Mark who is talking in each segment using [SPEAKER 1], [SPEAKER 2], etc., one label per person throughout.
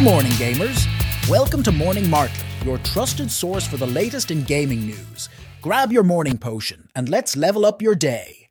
[SPEAKER 1] Good morning, gamers. Welcome to Morning Martlet, your trusted source for the latest in gaming news. Grab your morning potion and let's level up your day.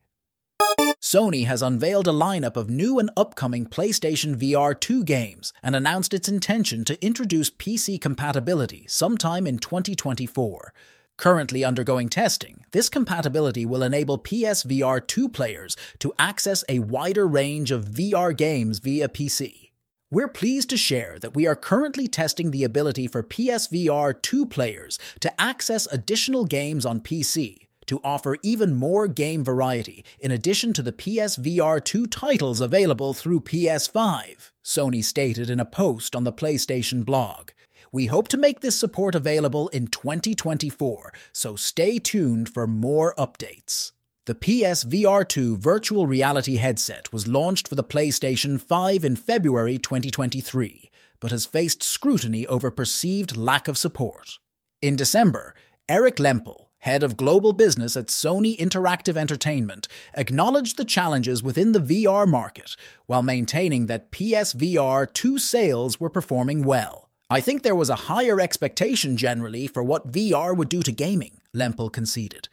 [SPEAKER 1] Sony has unveiled a lineup of new and upcoming PlayStation VR 2 games and announced its intention to introduce PC compatibility sometime in 2024. Currently undergoing testing, this compatibility will enable PSVR 2 players to access a wider range of VR games via PC. We're pleased to share that we are currently testing the ability for PSVR 2 players to access additional games on PC to offer even more game variety in addition to the PSVR 2 titles available through PS5, Sony stated in a post on the PlayStation blog. We hope to make this support available in 2024, so stay tuned for more updates. The PS VR2 virtual reality headset was launched for the PlayStation 5 in February 2023, but has faced scrutiny over perceived lack of support. In December, Eric Lempel, head of global business at Sony Interactive Entertainment, acknowledged the challenges within the VR market while maintaining that PSVR 2 sales were performing well. I think there was a higher expectation generally for what VR would do to gaming, Lempel conceded.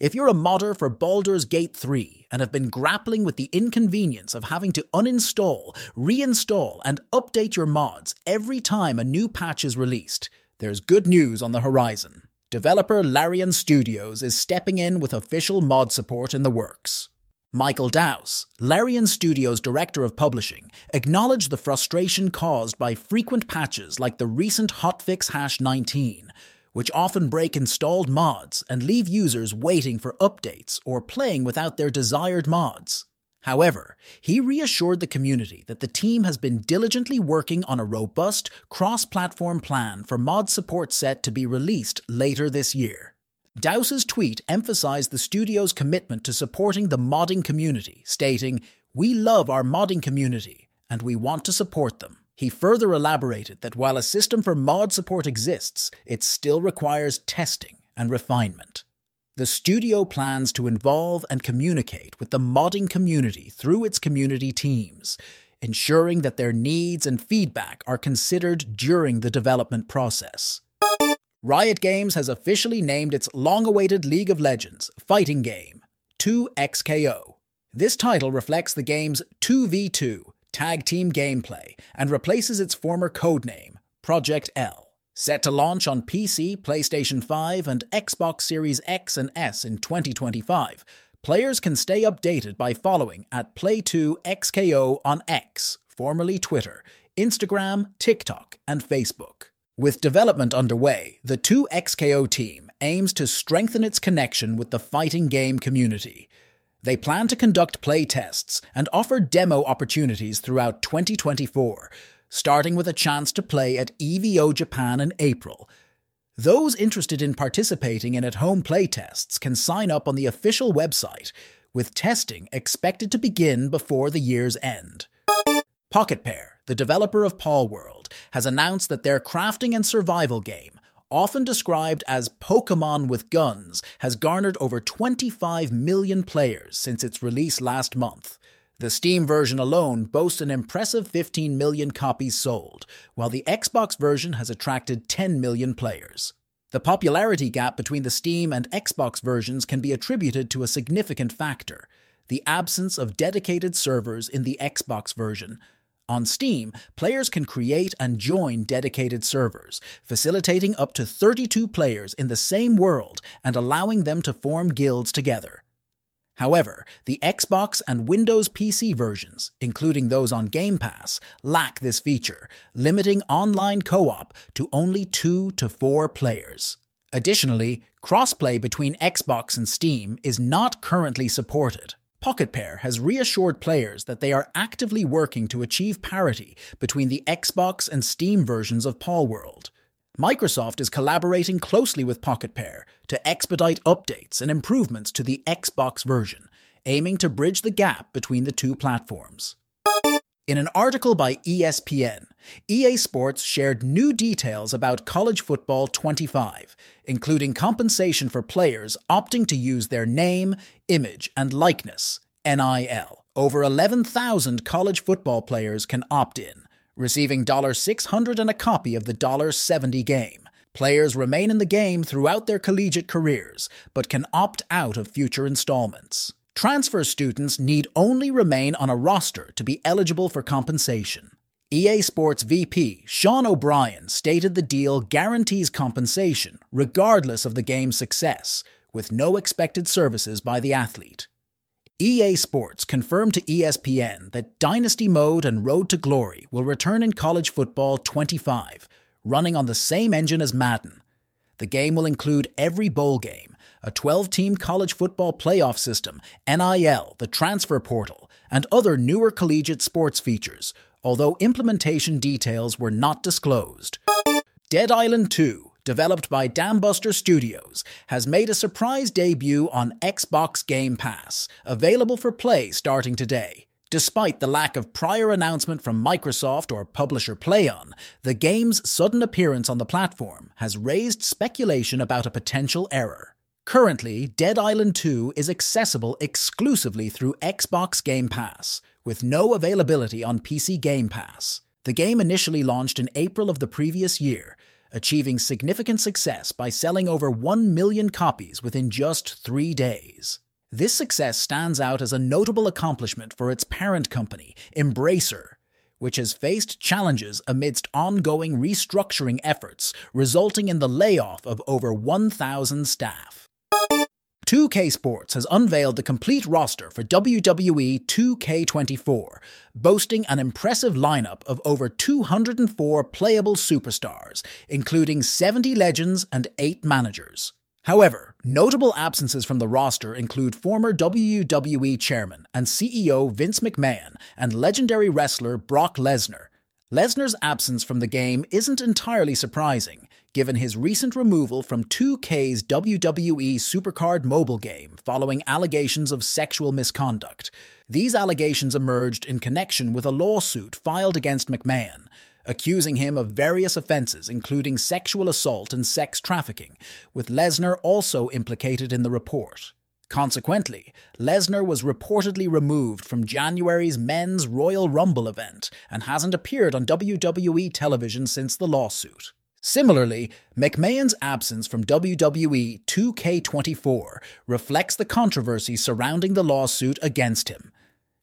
[SPEAKER 1] If you're a modder for Baldur's Gate 3 and have been grappling with the inconvenience of having to uninstall, reinstall, and update your mods every time a new patch is released, there's good news on the horizon. Developer Larian Studios is stepping in with official mod support in the works. Michael Douse, Larian Studios' director of publishing, acknowledged the frustration caused by frequent patches like the recent hotfix hash 19, which often break installed mods and leave users waiting for updates or playing without their desired mods. However, he reassured the community that the team has been diligently working on a robust, cross platform plan for mod support set to be released later this year. Douse's tweet emphasized the studio's commitment to supporting the modding community, stating, We love our modding community, and we want to support them. He further elaborated that while a system for mod support exists, it still requires testing and refinement. The studio plans to involve and communicate with the modding community through its community teams, ensuring that their needs and feedback are considered during the development process. Riot Games has officially named its long awaited League of Legends fighting game 2XKO. This title reflects the game's 2v2 tag team gameplay and replaces its former codename, Project L. Set to launch on PC, PlayStation 5, and Xbox Series X and S in 2025, players can stay updated by following at Play2XKO on X, formerly Twitter, Instagram, TikTok, and Facebook. With development underway, the 2XKO team aims to strengthen its connection with the fighting game community. They plan to conduct play tests and offer demo opportunities throughout 2024, starting with a chance to play at EVO Japan in April. Those interested in participating in at home playtests can sign up on the official website, with testing expected to begin before the year's end. Pocket Pair the developer of Palworld, has announced that their crafting and survival game, often described as Pokemon with Guns, has garnered over 25 million players since its release last month. The Steam version alone boasts an impressive 15 million copies sold, while the Xbox version has attracted 10 million players. The popularity gap between the Steam and Xbox versions can be attributed to a significant factor the absence of dedicated servers in the Xbox version, on Steam, players can create and join dedicated servers, facilitating up to 32 players in the same world and allowing them to form guilds together. However, the Xbox and Windows PC versions, including those on Game Pass, lack this feature, limiting online co op to only two to four players. Additionally, crossplay between Xbox and Steam is not currently supported. Pocket Pair has reassured players that they are actively working to achieve parity between the Xbox and Steam versions of Palworld. Microsoft is collaborating closely with Pocket Pair to expedite updates and improvements to the Xbox version, aiming to bridge the gap between the two platforms. In an article by ESPN, EA Sports shared new details about College Football 25, including compensation for players opting to use their name, image, and likeness, NIL. Over 11,000 college football players can opt in, receiving 600 and a copy of the 70 game. Players remain in the game throughout their collegiate careers, but can opt out of future installments. Transfer students need only remain on a roster to be eligible for compensation. EA Sports VP Sean O'Brien stated the deal guarantees compensation regardless of the game's success, with no expected services by the athlete. EA Sports confirmed to ESPN that Dynasty Mode and Road to Glory will return in College Football 25, running on the same engine as Madden. The game will include every bowl game, a 12 team college football playoff system, NIL, the transfer portal, and other newer collegiate sports features, although implementation details were not disclosed. Dead Island 2, developed by Dambuster Studios, has made a surprise debut on Xbox Game Pass, available for play starting today. Despite the lack of prior announcement from Microsoft or publisher Plaion, the game's sudden appearance on the platform has raised speculation about a potential error. Currently, Dead Island 2 is accessible exclusively through Xbox Game Pass, with no availability on PC Game Pass. The game initially launched in April of the previous year, achieving significant success by selling over 1 million copies within just three days. This success stands out as a notable accomplishment for its parent company, Embracer, which has faced challenges amidst ongoing restructuring efforts, resulting in the layoff of over 1,000 staff. 2K Sports has unveiled the complete roster for WWE 2K24, boasting an impressive lineup of over 204 playable superstars, including 70 legends and 8 managers. However, notable absences from the roster include former WWE chairman and CEO Vince McMahon and legendary wrestler Brock Lesnar. Lesnar's absence from the game isn't entirely surprising, given his recent removal from 2K's WWE Supercard mobile game following allegations of sexual misconduct. These allegations emerged in connection with a lawsuit filed against McMahon, accusing him of various offenses, including sexual assault and sex trafficking, with Lesnar also implicated in the report. Consequently, Lesnar was reportedly removed from January's men's Royal Rumble event and hasn't appeared on WWE television since the lawsuit. Similarly, McMahon's absence from WWE 2K24 reflects the controversy surrounding the lawsuit against him.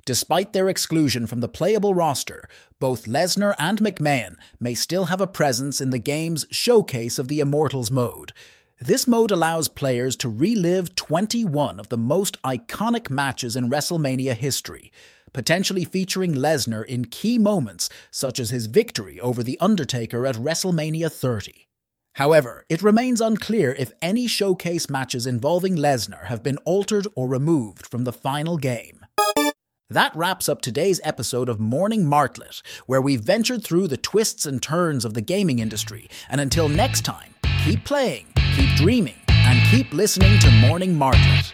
[SPEAKER 1] Despite their exclusion from the playable roster, both Lesnar and McMahon may still have a presence in the game's showcase of the Immortals mode. This mode allows players to relive 21 of the most iconic matches in WrestleMania history, potentially featuring Lesnar in key moments such as his victory over The Undertaker at WrestleMania 30. However, it remains unclear if any showcase matches involving Lesnar have been altered or removed from the final game. That wraps up today's episode of Morning Martlet, where we ventured through the twists and turns of the gaming industry. And until next time, keep playing, keep dreaming, and keep listening to Morning Martlet.